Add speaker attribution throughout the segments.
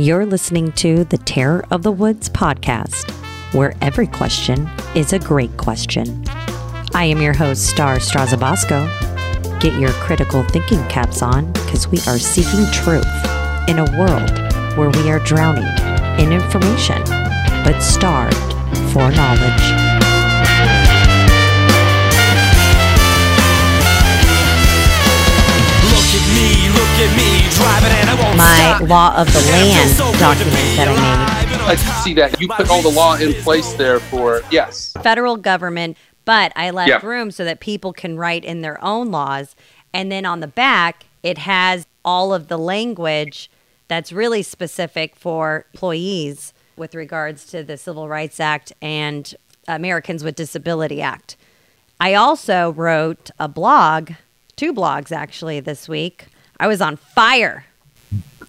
Speaker 1: You're listening to the Terror of the Woods podcast, where every question is a great question. I am your host, Star Strazabasco. Get your critical thinking caps on because we are seeking truth in a world where we are drowning in information but starved for knowledge. My
Speaker 2: stop.
Speaker 1: Law of the
Speaker 2: And I feel
Speaker 1: Land
Speaker 2: so
Speaker 1: document that I
Speaker 2: alive and
Speaker 3: I can see that. You put all the law in place there for, yes.
Speaker 1: federal government, but I left
Speaker 3: Yeah.
Speaker 1: room so that people can write in their own laws. And then on the back, it has all of the language that's really specific for employees with regards to the Civil Rights Act and Americans with Disability Act. I also wrote a blog, two blogs actually this week. I was on fire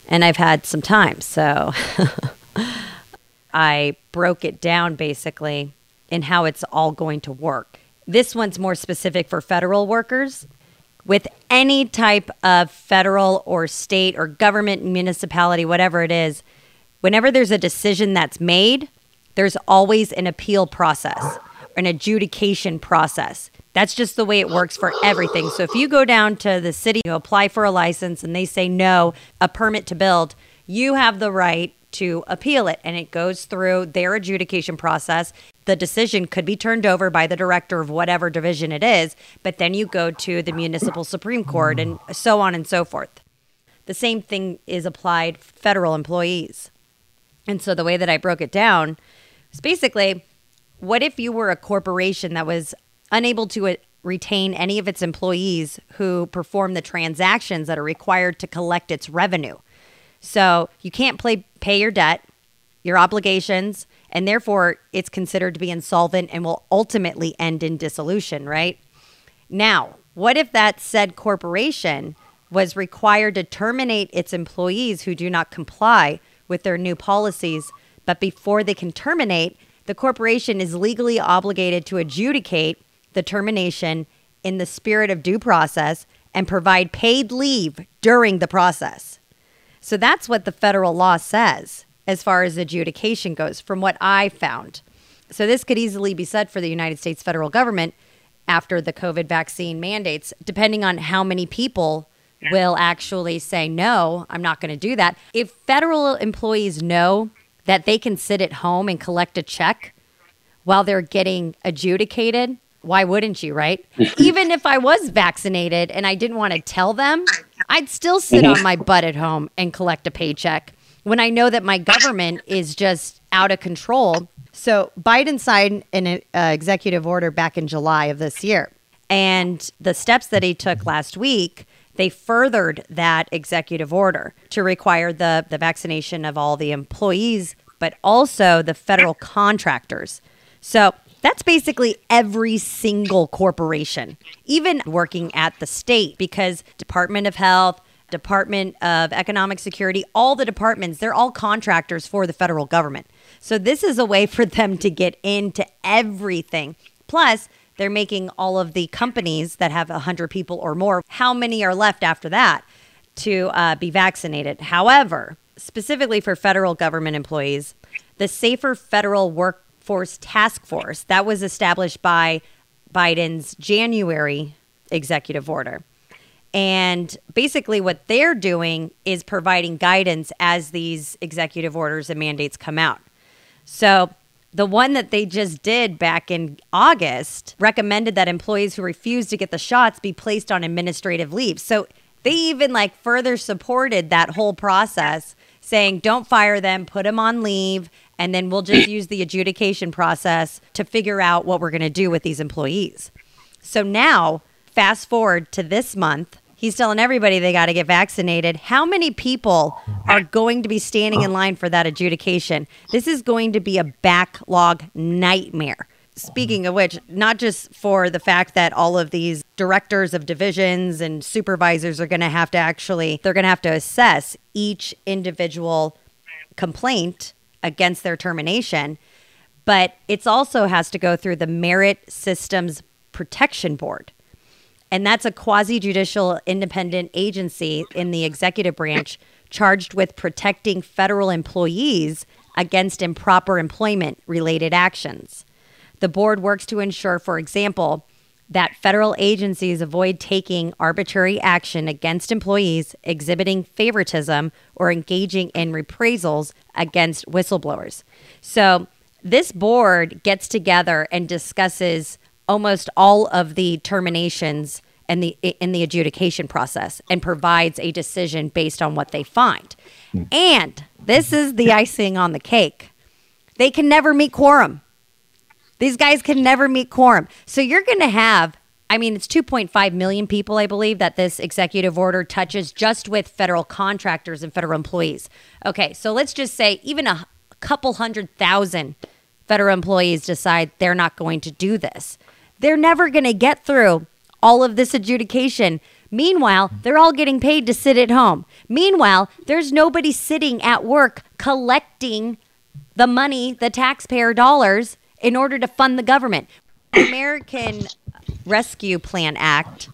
Speaker 1: and I've had some time. So I broke it down basically in how it's all going to work. This one's more specific for federal workers. With any type of federal or state or government, municipality, whatever it is, whenever there's a decision that's made, there's always an appeal process, an adjudication process. That's just the way it works for everything. So if you go down to the city, you apply for a license and they say no, a permit to build, you have the right to appeal it and it goes through their adjudication process. The decision could be turned over by the director of whatever division it is, but then you go to the municipal supreme court and so on and so forth. The same thing is applied federal employees. And so the way that I broke it down is basically what if you were a corporation that was unable to uh, retain any of its employees who perform the transactions that are required to collect its revenue? So you can't play, pay your debt, your obligations, and therefore it's considered to be insolvent and will ultimately end in dissolution, right? Now, what if that said corporation was required to terminate its employees who do not comply with their new policies, but before they can terminate, the corporation is legally obligated to adjudicate the termination in the spirit of due process and provide paid leave during the process. So that's what the federal law says as far as adjudication goes, from what I found. So this could easily be said for the United States federal government after the COVID vaccine mandates, depending on how many people will actually say, no, I'm not going to do that. If federal employees know that they can sit at home and collect a check while they're getting adjudicated, why wouldn't you, right? Even if I was vaccinated and I didn't want to tell them, I'd still sit on my butt at home and collect a paycheck when I know that my government is just out of control. So Biden signed an uh, executive order back in July of this year. And the steps that he took last week, they furthered that executive order to require the, the vaccination of all the employees, but also the federal contractors. So that's basically every single corporation, even working at the state, because Department of Health, Department of Economic Security, all the departments, they're all contractors for the federal government. So this is a way for them to get into everything. Plus, they're making all of the companies that have 100 people or more, how many are left after that to uh, be vaccinated? However, specifically for federal government employees, the Safer Federal Workforce Task Force that was established by Biden's January executive order. And basically, what they're doing is providing guidance as these executive orders and mandates come out. So, the one that they just did back in August recommended that employees who refuse to get the shots be placed on administrative leave. So, they even like further supported that whole process, saying, don't fire them, put them on leave, and then we'll just use the adjudication process to figure out what we're going to do with these employees. So now, fast forward to this month, he's telling everybody they got to get vaccinated. How many people are going to be standing in line for that adjudication? This is going to be a backlog nightmare. Speaking of which, not just for the fact that all of these directors of divisions and supervisors are going to have to actually, they're going to have to assess each individual complaint against their termination, but it's also has to go through the Merit Systems Protection Board. And that's a quasi judicial independent agency in the executive branch charged with protecting federal employees against improper employment related actions. The board works to ensure, for example, that federal agencies avoid taking arbitrary action against employees exhibiting favoritism or engaging in reprisals against whistleblowers. So, this board gets together and discusses almost all of the terminations and the in the adjudication process and provides a decision based on what they find. Hmm. And this is the icing on the cake. They can never meet quorum. These guys can never meet quorum. So you're going to have I mean, it's 2.5 million people, I believe, that this executive order touches just with federal contractors and federal employees. Okay, so let's just say even a couple hundred thousand federal employees decide they're not going to do this. They're never going to get through all of this adjudication. Meanwhile, they're all getting paid to sit at home. Meanwhile, there's nobody sitting at work collecting the money, the taxpayer dollars, in order to fund the government. American Rescue Plan Act,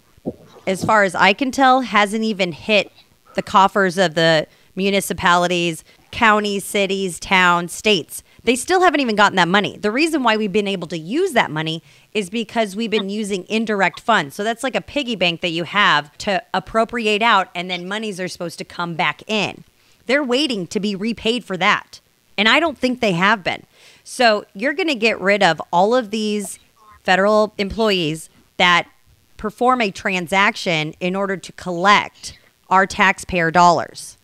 Speaker 1: as far as I can tell, hasn't even hit the coffers of the municipalities, counties, cities, towns, states. They still haven't even gotten that money. The reason why we've been able to use that money is because we've been using indirect funds. So that's like a piggy bank that you have to appropriate out, and then monies are supposed to come back in. They're waiting to be repaid for that. And I don't think they have been. So you're going to get rid of all of these federal employees that perform a transaction in order to collect our taxpayer dollars.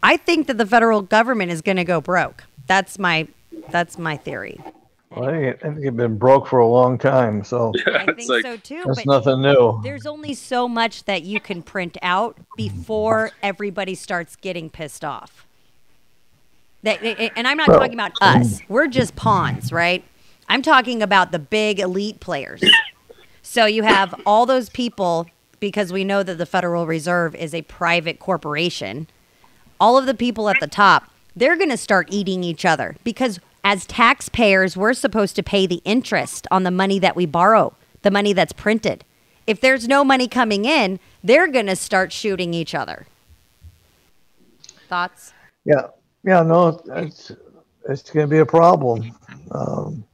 Speaker 1: I think that the federal government is going to go broke. That's my that's my theory.
Speaker 4: Well, I think, it, I think it's been broke for a long time, so
Speaker 1: I think
Speaker 3: like-
Speaker 1: so too.
Speaker 4: that's
Speaker 1: but
Speaker 4: nothing new.
Speaker 1: there's only so much that you can print out before everybody starts getting pissed off. That, and I'm not
Speaker 4: Well,
Speaker 1: talking about mm. us. We're just pawns, right? I'm talking about the big elite players. So you have all those people because we know that the Federal Reserve is a private corporation. All of the people at the top, they're going to start eating each other because as taxpayers, we're supposed to pay the interest on the money that we borrow, the money that's printed. If there's no money coming in, they're going to start shooting each other. Thoughts?
Speaker 4: Yeah, yeah, no, it's it's going to be a problem. Um,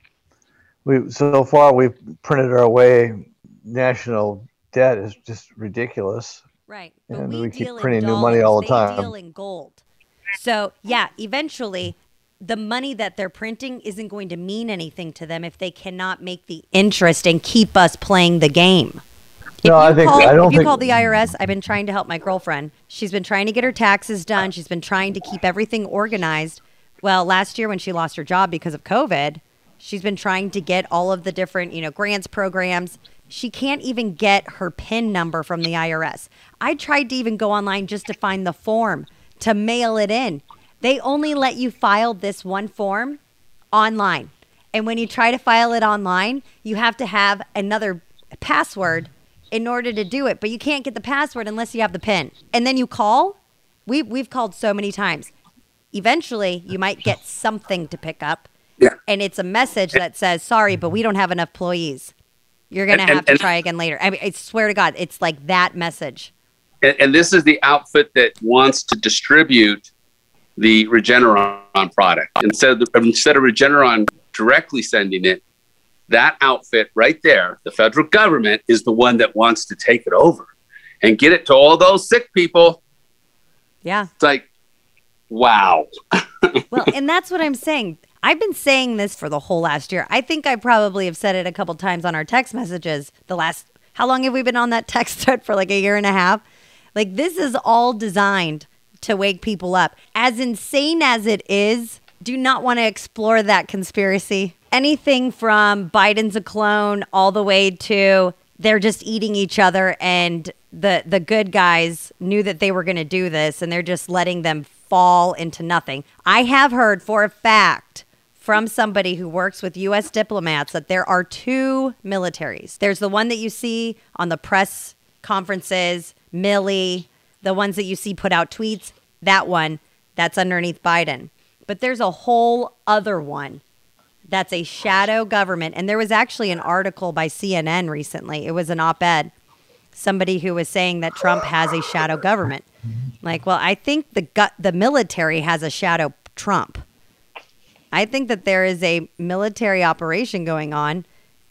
Speaker 4: we so far we've printed our way. National debt is just ridiculous.
Speaker 1: Right. But
Speaker 4: And
Speaker 1: we,
Speaker 4: we keep printing new money all the
Speaker 1: they
Speaker 4: time.
Speaker 1: deal in gold. So yeah, eventually the money that they're printing isn't going to mean anything to them if they cannot make the interest and keep us playing the game. If
Speaker 4: No, I
Speaker 1: you
Speaker 4: think- I don't
Speaker 1: if you
Speaker 4: think-
Speaker 1: call the IRS, I've been trying to help my girlfriend. She's been trying to get her taxes done. She's been trying to keep everything organized. Well, last year when she lost her job because of COVID, she's been trying to get all of the different, you know, grants programs. She can't even get her PIN number from the IRS. I tried to even go online just to find the form to mail it in. They only let you file this one form online. And when you try to file it online, you have to have another password in order to do it. But you can't get the password unless you have the PIN. And then you call. We, we've called so many times. Eventually, you might get something to pick up.
Speaker 3: Yeah.
Speaker 1: And it's a message that says, sorry, but we don't have enough employees. You're going to
Speaker 3: And- and-
Speaker 1: have to
Speaker 3: and-
Speaker 1: try again later. I mean, I swear to God, it's like that message.
Speaker 3: And, and this is the outfit that wants to distribute the Regeneron product instead of the, instead of Regeneron directly sending it. That outfit right there, the federal government, is the one that wants to take it over and get it to all those sick people.
Speaker 1: Yeah.
Speaker 3: It's like, wow.
Speaker 1: Well, and that's what I'm saying. I've been saying this for the whole last year. I think I probably have said it a couple times on our text messages. The last, how long have we been on that text thread for? Like a year and a half? Like, this is all designed to wake people up. As insane as it is, do not want to explore that conspiracy. Anything from Biden's a clone all the way to they're just eating each other and the the good guys knew that they were going to do this and they're just letting them fall into nothing. I have heard for a fact from somebody who works with US diplomats that there are two militaries. There's the one that you see on the press conferences, Milley, the ones that you see put out tweets, that one that's underneath Biden. But there's a whole other one that's a shadow government. And there was actually an article by CNN recently. It was an op ed. Somebody who was saying that Trump has a shadow government. Like, well, I think the gut, the military has a shadow Trump. I think that there is a military operation going on,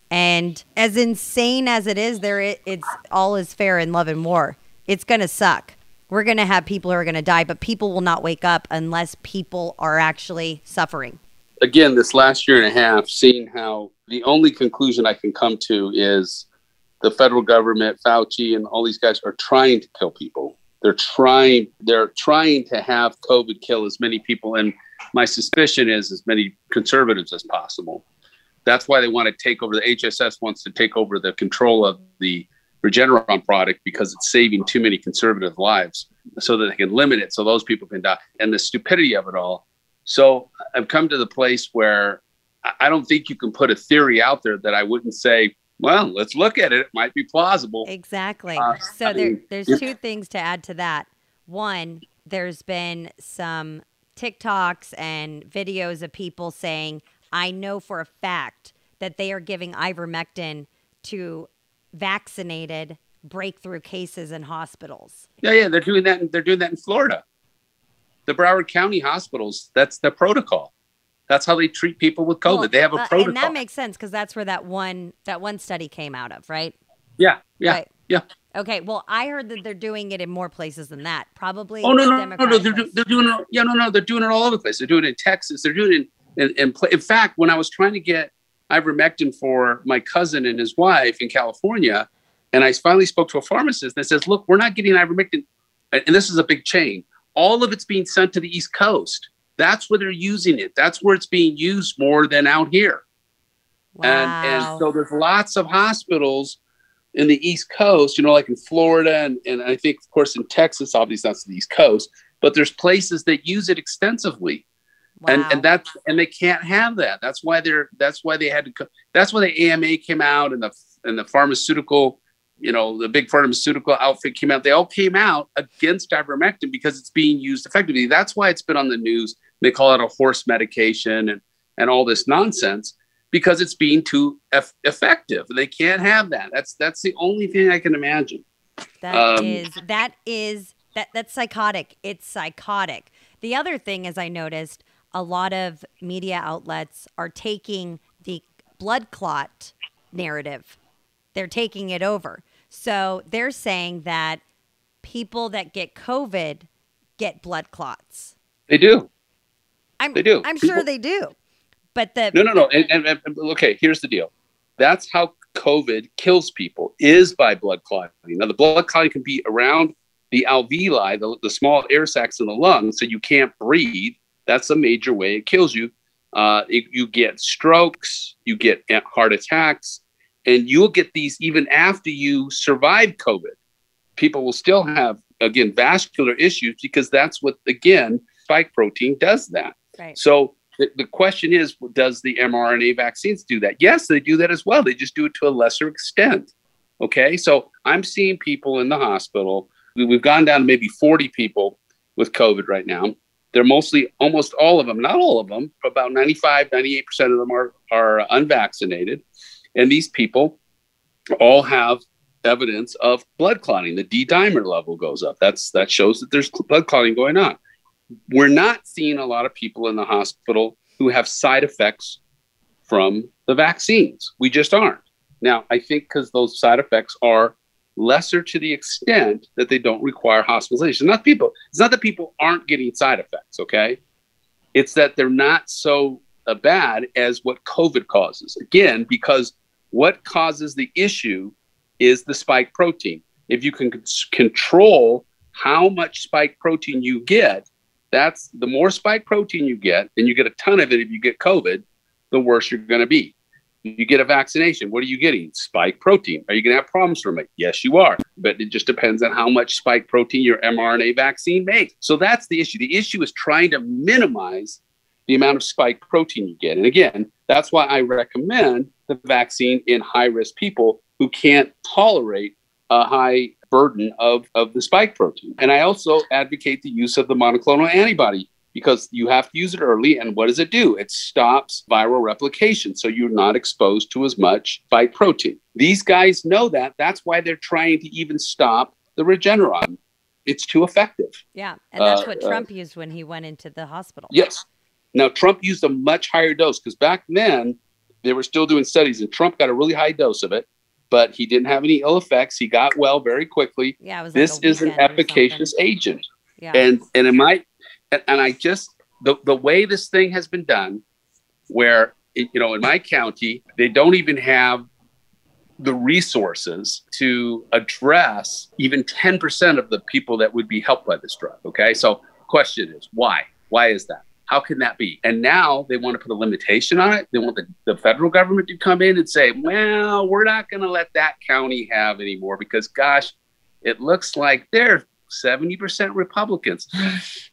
Speaker 1: and as insane as it is, there it, it's all is fair in love and war. It's gonna suck. We're gonna have people who are gonna die, but people will not wake up unless people are actually suffering.
Speaker 3: Again, this last year and a half, seeing how the only conclusion I can come to is the federal government, Fauci, and all these guys are trying to kill people. They're trying. They're trying to have COVID kill as many people, and my suspicion is as many conservatives as possible. That's why they want to take over. The HSS wants to take over the control of the Regeneron product because it's saving too many conservative lives, so that they can limit it, so those people can die. And the stupidity of it all. So I've come to the place where I don't think you can put a theory out there that I wouldn't say well, let's look at it. It might be plausible.
Speaker 1: Exactly.
Speaker 3: Uh,
Speaker 1: so
Speaker 3: I
Speaker 1: there,
Speaker 3: mean,
Speaker 1: there's two things to add to that. One, there's been some TikToks and videos of people saying, I know for a fact that they are giving ivermectin to vaccinated breakthrough cases in hospitals.
Speaker 3: Yeah, yeah, they're doing that. in- They're doing that in Florida. The Broward County hospitals. That's the protocol. That's how they treat people with COVID.
Speaker 1: Well,
Speaker 3: they have a
Speaker 1: uh,
Speaker 3: protocol.
Speaker 1: And that makes sense because that's where that one that one study came out of, right?
Speaker 3: yeah, yeah,
Speaker 1: Right.
Speaker 3: yeah.
Speaker 1: Okay. Well, I heard that they're doing it in more places than that. Probably.
Speaker 3: Oh no, no, no, no, they're, do- they're doing it. Yeah, no, no, they're doing it all over the place. They're doing it in Texas. They're doing it in in, in, in fact, when I was trying to get ivermectin for my cousin and his wife in California, and I finally spoke to a pharmacist that says, "Look, we're not getting ivermectin," and this is a big chain. All of it's being sent to the East Coast. That's where they're using it. That's where it's being used more than out here. And and so there's lots of hospitals in the East Coast, you know, like in Florida and, and I think of course in Texas, obviously that's the East Coast, but there's places that use it extensively. And
Speaker 1: Wow.
Speaker 3: and that's and they can't have that. That's why they're that's why they had to co- that's why the AMA came out and the and the pharmaceutical, you know, the big pharmaceutical outfit came out. They all came out against ivermectin because it's being used effectively. That's why it's been on the news. They call it a horse medication and and all this nonsense because it's being too eff- effective. They can't have that. That's that's the only thing I can imagine.
Speaker 1: That
Speaker 3: Um,
Speaker 1: is that is that that's psychotic. It's psychotic. The other thing is I noticed a lot of media outlets are taking the blood clot narrative. They're taking it over. So they're saying that people that get COVID get blood clots.
Speaker 3: They do.
Speaker 1: I'm
Speaker 3: They do.
Speaker 1: I'm sure they do. But the
Speaker 3: No, no, no. And, and, and okay, here's the deal. That's how COVID kills people is by blood clotting. Now, the blood clotting can be around the alveoli, the, the small air sacs in the lungs, so you can't breathe. That's a major way it kills you. Uh, it- you get strokes, you get heart attacks, and you'll get these even after you survive COVID. People will still have, again, vascular issues because that's what, again, spike protein does that.
Speaker 1: right.
Speaker 3: So the, the question is, does the mRNA vaccines do that? Yes, they do that as well. They just do it to a lesser extent. Okay, so I'm seeing people in the hospital. We, we've gone down to maybe 40 people with COVID right now. They're mostly, almost all of them, not all of them, about 95, 98% of them are, are unvaccinated. And these people all have evidence of blood clotting. The D dimer level goes up. That's that shows that there's blood clotting going on we're not seeing a lot of people in the hospital who have side effects from the vaccines. We just aren't. Now, I think because those side effects are lesser to the extent that they don't require hospitalization. Not people. It's not that people aren't getting side effects. Okay, it's that they're not so bad as what COVID causes. Again, because what causes the issue is the spike protein. If you can c- control how much spike protein you get, that's the more spike protein you get, and you get a ton of it if you get COVID, the worse you're going to be. You get a vaccination. What are you getting? Spike protein. Are you going to have problems from it? Yes, you are. But it just depends on how much spike protein your mRNA vaccine makes. So that's the issue. The issue is trying to minimize the amount of spike protein you get. And again, that's why I recommend the vaccine in high risk people who can't tolerate a high burden of, of the spike protein. And I also advocate the use of the monoclonal antibody because you have to use it early. And what does it do? It stops viral replication. So you're not exposed to as much spike protein. These guys know that. That's why they're trying to even stop the Regeneron it's too effective.
Speaker 1: Yeah, and that's
Speaker 3: Uh,
Speaker 1: what
Speaker 3: uh,
Speaker 1: Trump used when he went into the hospital.
Speaker 3: Yes. Now Trump used a much higher dose because back then they were still doing studies, and Trump got a really high dose of it, but he didn't have any ill effects. He got well very quickly.
Speaker 1: Yeah, like
Speaker 3: This is an
Speaker 1: weekend or something.
Speaker 3: efficacious agent.
Speaker 1: Yeah,
Speaker 3: and and it might and, and i just the, the way this thing has been done where it- you know in my county they don't even have the resources to address even 10% of the people that would be helped by this drug okay so the question is why why is that how can that be and now they want to put a limitation on it they want the, the federal government to come in and say well we're not going to let that county have anymore because gosh it looks like they're 70% Republicans.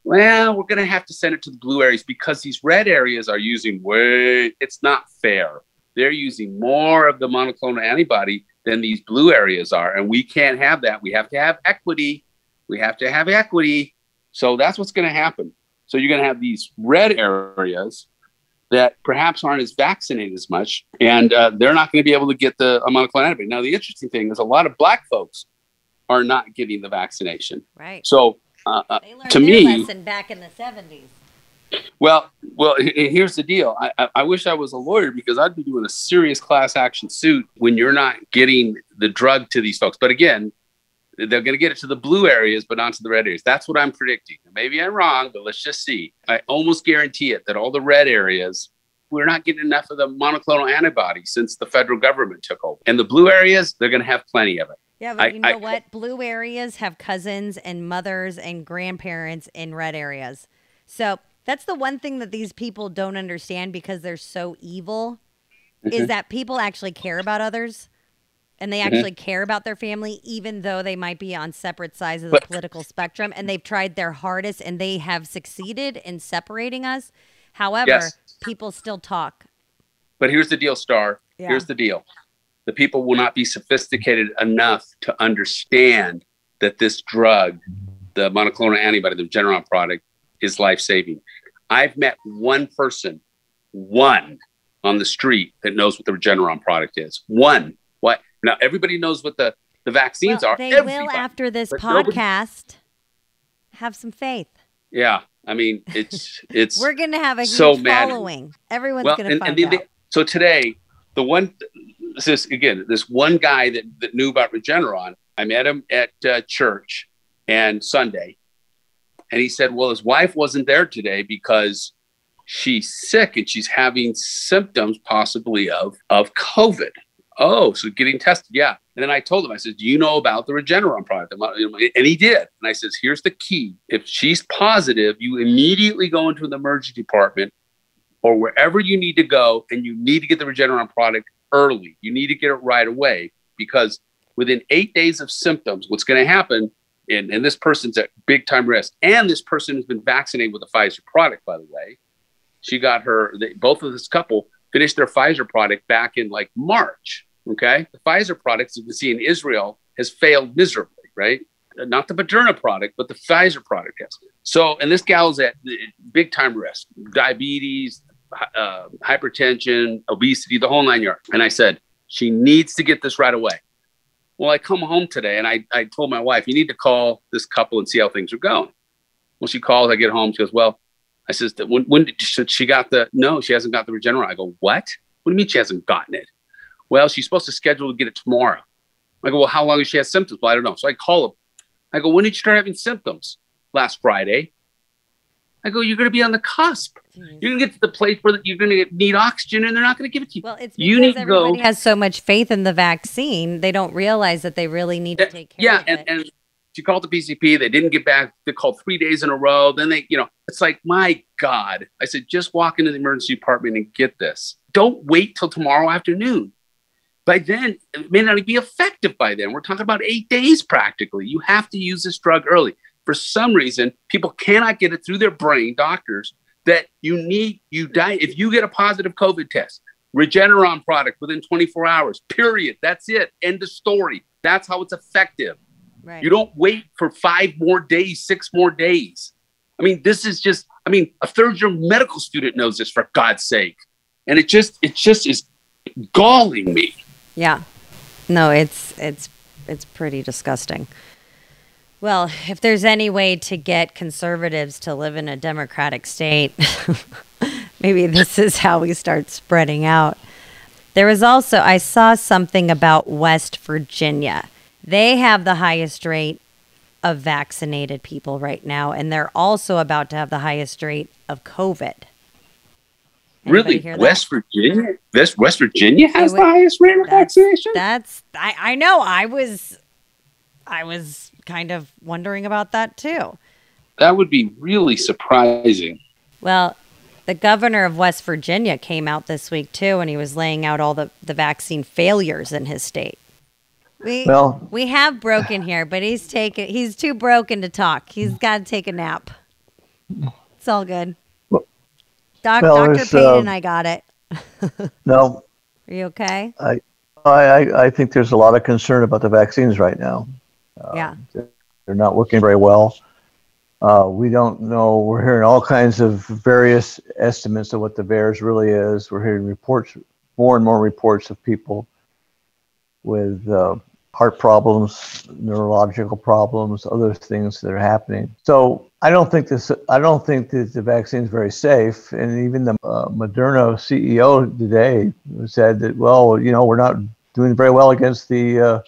Speaker 3: Well, we're going to have to send it to the blue areas because these red areas are using way, it's not fair. They're using more of the monoclonal antibody than these blue areas are. And we can't have that. We have to have equity. We have to have equity. So that's what's going to happen. So you're going to have these red areas that perhaps aren't as vaccinated as much, and uh, they're not going to be able to get the monoclonal antibody. Now, the interesting thing is a lot of black folks are not getting the vaccination.
Speaker 1: right.
Speaker 3: So, uh, uh,
Speaker 1: They
Speaker 3: to me-
Speaker 1: lesson back in the seventies.
Speaker 3: well, well, here's the deal. I, I wish I was a lawyer because I'd be doing a serious class action suit when you're not getting the drug to these folks. But again, they're going to get it to the blue areas, but not to the red areas. That's what I'm predicting. Maybe I'm wrong, but let's just see. I almost guarantee it that all the red areas, we're not getting enough of the monoclonal antibody since the federal government took over. And the blue areas, they're going to have plenty of it.
Speaker 1: Yeah, but
Speaker 3: I-
Speaker 1: you know
Speaker 3: I-
Speaker 1: what? Blue areas have cousins and mothers and grandparents in red areas. So that's the one thing that these people don't understand because they're so evil
Speaker 3: Mm-hmm.
Speaker 1: is that people actually care about others and they mm-hmm. actually care about their family, even though they might be on separate sides of the political spectrum and they've tried their hardest and they have succeeded in separating us. However,
Speaker 3: Yes.
Speaker 1: people still talk.
Speaker 3: But here's the deal, Star.
Speaker 1: Yeah.
Speaker 3: Here's the deal. The people will not be sophisticated enough to understand that this drug, the monoclonal antibody, the Regeneron product, is life saving. I've met one person, one on the street that knows what the Regeneron product is. One. Now everybody knows what the, the vaccines
Speaker 1: Well,
Speaker 3: are.
Speaker 1: they will after this
Speaker 3: But nobody-
Speaker 1: podcast. Have some faith.
Speaker 3: Yeah. I mean, it's it's
Speaker 1: We're gonna have a huge
Speaker 3: so mad.
Speaker 1: following. Everyone's
Speaker 3: well,
Speaker 1: gonna
Speaker 3: and,
Speaker 1: find
Speaker 3: and then
Speaker 1: out.
Speaker 3: they- so today, the one, this again, this one guy that, that knew about Regeneron, I met him at uh, church and Sunday, and he said, well, his wife wasn't there today because she's sick and she's having symptoms possibly of of COVID. Oh, so getting tested, yeah. And then I told him, I said, "Do you know about the Regeneron product?" And he did. And I says, "Here's the key: if she's positive, you immediately go into the emergency department or wherever you need to go, and you need to get the Regeneron product early. You need to get it right away because within eight days of symptoms, what's going to happen?" And, and this person's at big time risk, and this person has been vaccinated with the Pfizer product, by the way. She got her. They, both of this couple finished their Pfizer product back in like March. Okay, the Pfizer product, as you can see in Israel, has failed miserably. Right, not the Moderna product, but the Pfizer product has. So, and this gal's at big time risk: diabetes, uh, hypertension, obesity, the whole nine yards. And I said she needs to get this right away. Well, I come home today and I, I told my wife, you need to call this couple and see how things are going. Well, she calls, I get home, she goes, well, I says, when, when did she, got the, no, she hasn't got the Regeneron. I go, what? What do you mean she hasn't gotten it? Well, she's supposed to schedule to get it tomorrow. I go, well, how long has she had symptoms? Well, I don't know. So I call them. I go, when did you start having symptoms? Last Friday. I go, you're going to be on the cusp.
Speaker 1: Jeez.
Speaker 3: You're going to get to the place where you're going to need oxygen and they're not going to give it to you.
Speaker 1: Well, it's because
Speaker 3: You need to
Speaker 1: everybody
Speaker 3: go-
Speaker 1: has so much faith in the vaccine, they don't realize that they really need to take care
Speaker 3: yeah,
Speaker 1: of
Speaker 3: and,
Speaker 1: it.
Speaker 3: and she called the PCP. They didn't get back. They called three days in a row. Then they, you know, it's like, my God. I said, just walk into the emergency department and get this. Don't wait till tomorrow afternoon. By then, it may not be effective by then. We're talking about eight days practically. You have to use this drug early. For some reason, people cannot get it through their brain, doctors, that you need, you die. If you get a positive COVID test, Regeneron product within 24 hours, period. That's it. End of story. That's how it's effective.
Speaker 1: Right.
Speaker 3: You don't wait for five more days, six more days. I mean, this is just, I mean, a third year medical student knows this for God's sake. And it just, it just is galling me.
Speaker 1: Yeah. No, it's it's it's pretty disgusting. Well, if there's any way to get conservatives to live in a democratic state, maybe this is how we start spreading out. There was also, I saw something about West Virginia. They have the highest rate of vaccinated people right now, and they're also about to have the highest rate of COVID. Anybody
Speaker 3: Really,
Speaker 1: hear that?
Speaker 3: West Virginia? West West Virginia has
Speaker 1: would-
Speaker 3: the highest rate of
Speaker 1: That's,
Speaker 3: vaccination.
Speaker 1: that's I, I know. I was I was kind of wondering about that too.
Speaker 3: That would be really surprising.
Speaker 1: Well, the governor of West Virginia came out this week too, and he was laying out all the, the vaccine failures in his state. We
Speaker 4: Well-
Speaker 1: we have broken here, but he's taken he's too broken to talk. He's got to take a nap. It's all good. Doc,
Speaker 4: well,
Speaker 1: Dr. Payne
Speaker 4: uh,
Speaker 1: and I got it.
Speaker 4: No,
Speaker 1: Are you okay?
Speaker 4: I, I, I think there's a lot of concern about the vaccines right now.
Speaker 1: yeah.
Speaker 4: They're not working very well. Uh, we don't know. We're hearing all kinds of various estimates of what the VAERS really is. We're hearing reports, more and more reports of people with uh, heart problems, neurological problems, other things that are happening. So I don't think this. I don't think that the vaccine is very safe. And even the uh, Moderna CEO today said that, well, you know, we're not doing very well against the uh,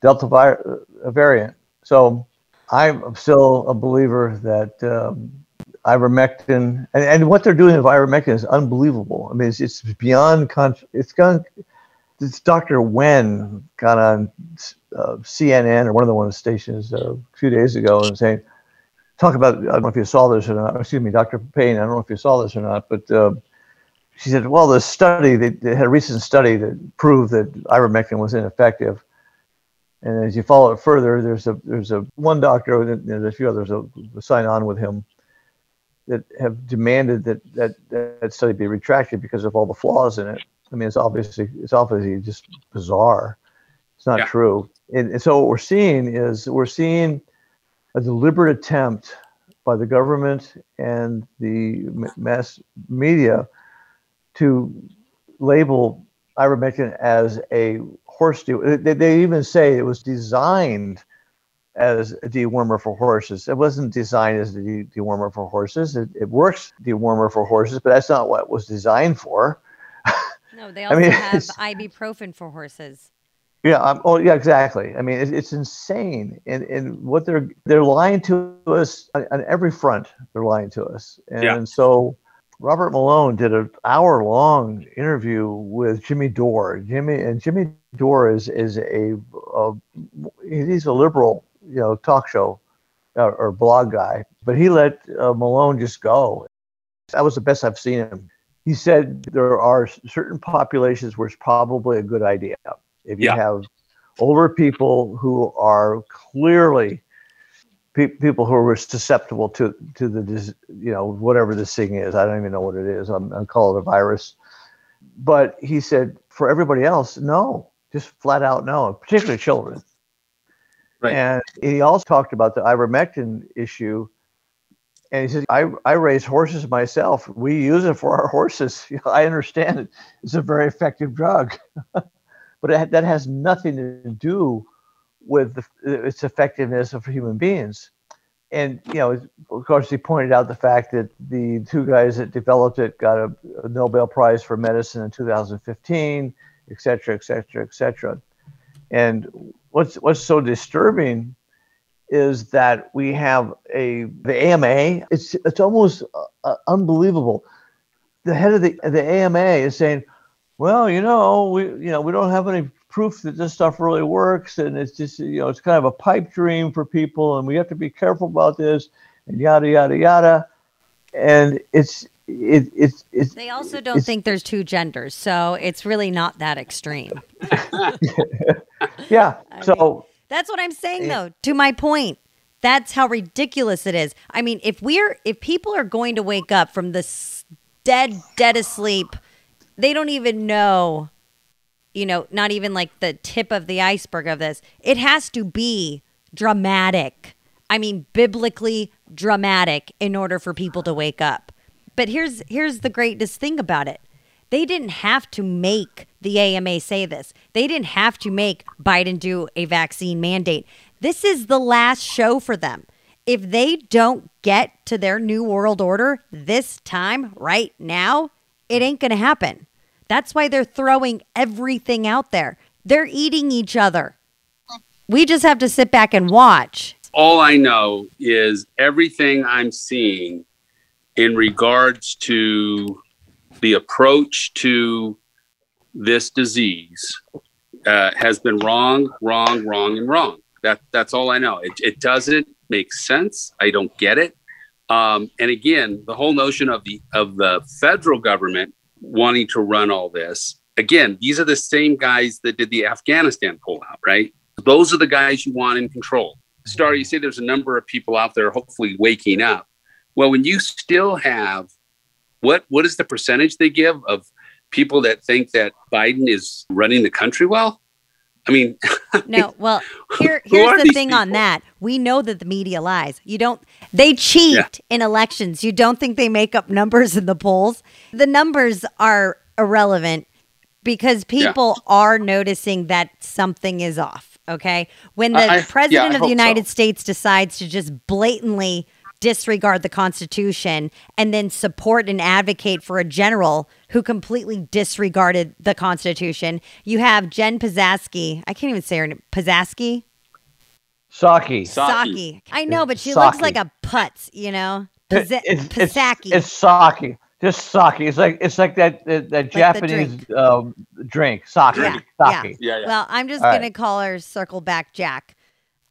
Speaker 4: Delta vi- uh, variant. So I'm still a believer that um, ivermectin and, and what they're doing with ivermectin is unbelievable. I mean, it's, it's beyond. Con- it's gone. This Dr. Wen got on uh, CNN or one of the one of the stations uh, a few days ago and saying, talk about. I don't know if you saw this or not. Excuse me, Dr. Payne. I don't know if you saw this or not, but. Uh, she said, "Well, the study they, they had a recent study that proved that ivermectin was ineffective, and as you follow it further, there's a there's a one doctor, and there's a few others that sign on with him that have demanded that that that study be retracted because of all the flaws in it. I mean, it's obviously it's obviously just bizarre. It's not
Speaker 3: Yeah.
Speaker 4: true. And, and so what we're seeing is we're seeing a deliberate attempt by the government and the mass media to label ivermectin as a horse de- they, they even say it was designed as a dewormer for horses. It wasn't designed as a de- dewormer for horses. It, it works dewormer for horses, but that's not what it was designed for.
Speaker 1: No, they also
Speaker 4: mean,
Speaker 1: have ibuprofen for horses.
Speaker 4: Yeah. Um, oh, yeah. Exactly. I mean, it, it's insane, and and what they're they're lying to us on, on every front. They're lying to us, and
Speaker 3: Yeah.
Speaker 4: so Robert Malone did an hour long interview with Jimmy Dore. Jimmy and Jimmy Dore is is a, a he's a liberal, you know, talk show or, or blog guy, but he let uh, Malone just go. That was the best I've seen him. He said there are certain populations where it's probably a good idea if you
Speaker 3: Yeah.
Speaker 4: have older people who are clearly pe- people who are susceptible to to the you know whatever this thing is. I don't even know what it is. I'm, I'm call it a virus. But he said for everybody else, no, just flat out no, particularly children.
Speaker 3: Right.
Speaker 4: And he also talked about the ivermectin issue. And he said, I, I raise horses myself. We use it for our horses. I understand it. It's a very effective drug. but it, that has nothing to do with the, its effectiveness of human beings. And, you know, of course, he pointed out the fact that the two guys that developed it got a, a Nobel Prize for medicine in 2015, et cetera, et cetera, et cetera. And what's what's so disturbing is that we have a the AMA. It's it's almost uh, unbelievable. The head of the the AMA is saying, "Well, you know, we you know we don't have any proof that this stuff really works, and it's just you know it's kind of a pipe dream for people, and we have to be careful about this, and yada yada yada." And it's it, it's it's
Speaker 1: They also don't think there's two genders, so it's really not that extreme.
Speaker 4: yeah. So
Speaker 1: That's what I'm saying though. To my point. That's how ridiculous it is. I mean, if we're if people are going to wake up from this dead dead asleep, they don't even know you know, not even like the tip of the iceberg of this. It has to be dramatic. I mean, biblically dramatic in order for people to wake up. But here's here's the greatest thing about it. They didn't have to make the AMA say this. They didn't have to make Biden do a vaccine mandate. This is the last show for them. If they don't get to their new world order this time, right now, it ain't going to happen. That's why they're throwing everything out there. They're eating each other. We just have to sit back and watch.
Speaker 3: All I know is everything I'm seeing in regards to the approach to this disease uh, has been wrong, wrong, wrong, and wrong. That that's all I know. It, it doesn't make sense. I don't get it. Um, and again, the whole notion of the of the federal government wanting to run all this. Again, these are the same guys that did the Afghanistan pullout, right? Those are the guys you want in control. Star, you say there's a number of people out there hopefully waking up. Well, when you still have what what is the percentage they give of people that think that Biden is running the country well? I mean,
Speaker 1: No, well, here here's the thing on that. We know that the media lies. You don't they cheat
Speaker 3: Yeah.
Speaker 1: in elections. You don't think they make up numbers in the polls? The numbers are irrelevant because people are noticing that something is off, okay? When the
Speaker 3: I- yeah,
Speaker 1: president
Speaker 3: I
Speaker 1: of the United
Speaker 3: so.
Speaker 1: States decides to just blatantly disregard the Constitution and then support and advocate for a general who completely disregarded the Constitution. You have Jen Pizzaski. I can't even say her name. Pizzaski?
Speaker 4: Saki.
Speaker 3: Sa- Psaki.
Speaker 1: Psaki. I know, but she looks like a putz, you know? Pizza-
Speaker 4: It's, it's,
Speaker 1: Pizzaski.
Speaker 4: it's sake. Just sake. It's like it's like that that, that
Speaker 1: the
Speaker 4: Japanese
Speaker 1: drink.
Speaker 4: um, drink. Sake.
Speaker 1: Yeah,
Speaker 4: Sake.
Speaker 3: yeah, yeah.
Speaker 1: Well, I'm just
Speaker 4: All
Speaker 1: going to
Speaker 4: right.
Speaker 1: call her Circle Back Jack.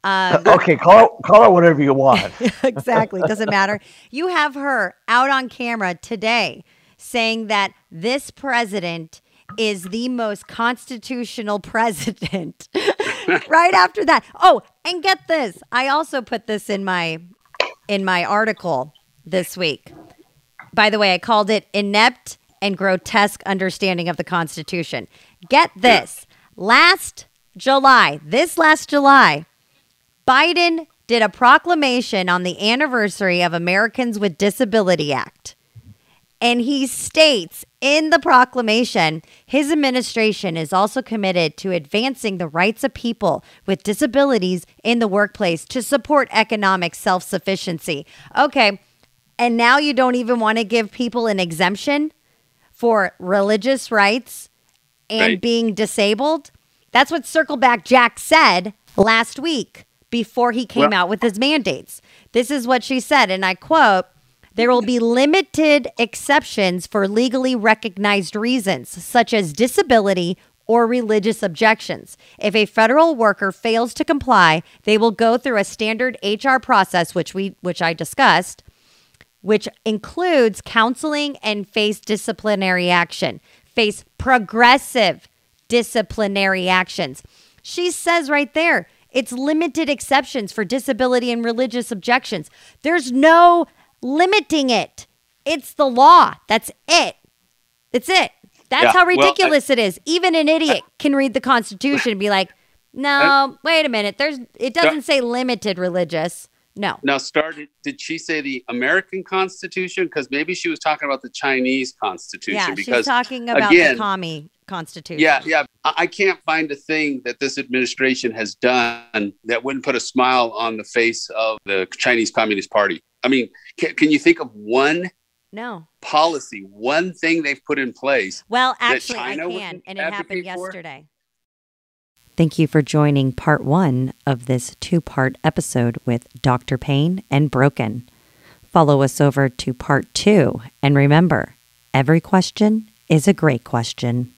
Speaker 1: Um,
Speaker 4: Okay, call her, call her whatever you want.
Speaker 1: exactly. Doesn't matter. You have her out on camera today saying that this president is the most constitutional president. right after that. Oh, and get this. I also put this in my in my article this week. By the way, I called it inept and grotesque understanding of the Constitution. Get this. Last July, this last July, Biden did a proclamation on the anniversary of Americans with Disability Act. And he states in the proclamation his administration is also committed to advancing the rights of people with disabilities in the workplace to support economic self sufficiency. Okay. And now you don't even want to give people an exemption for religious rights and
Speaker 3: Right.
Speaker 1: being disabled. That's what Circleback Jack said last week before he came
Speaker 3: Well-
Speaker 1: out with his mandates. This is what she said, and I quote There will be limited exceptions for legally recognized reasons, such as disability or religious objections. If a federal worker fails to comply, they will go through a standard HR process, which we which I discussed, which includes counseling and face disciplinary action, face progressive disciplinary actions. She says right there, it's limited exceptions for disability and religious objections. There's no limiting it. It's the law. That's it. It's it. That's
Speaker 3: Yeah,
Speaker 1: how
Speaker 3: well, I-
Speaker 1: ridiculous it is. Even an idiot can read the Constitution and be like, "No, wait a minute. There's it doesn't say limited religious." No.
Speaker 3: Now, started. Did she say the American Constitution? Because maybe she was talking about the Chinese Constitution.
Speaker 1: Yeah,
Speaker 3: because
Speaker 1: she's talking about
Speaker 3: again,
Speaker 1: the commie constitution.
Speaker 3: Yeah, yeah. I, can't find a thing that this administration has done that wouldn't put a smile on the face of the Chinese Communist Party. I mean, can, can you think of one
Speaker 1: No.
Speaker 3: policy, one thing they've put in place?
Speaker 1: Well,
Speaker 3: that
Speaker 1: actually, I can, and it happened
Speaker 3: advocate for?
Speaker 1: yesterday. Thank you for joining part one of this two part episode with Dr. Payne and Broken. Follow us over to part two, and remember every question is a great question.